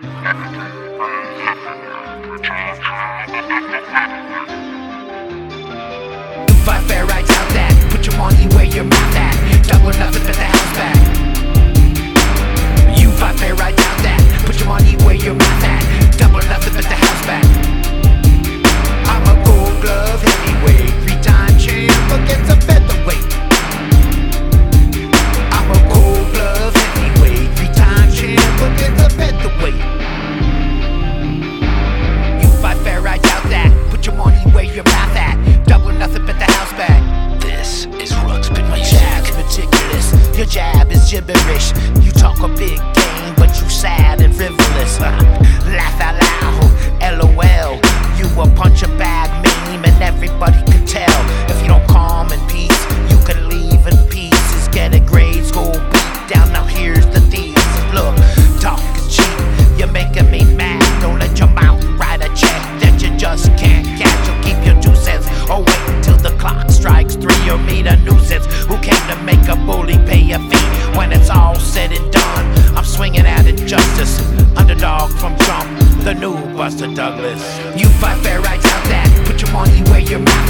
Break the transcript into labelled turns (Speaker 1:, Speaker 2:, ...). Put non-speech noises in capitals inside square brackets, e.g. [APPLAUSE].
Speaker 1: Thank [LAUGHS] you. Your jab is gibberish. You talk a big game, but you sad and frivolous. Buster Douglas. You fight fair, I doubt that. Put your money where your mouth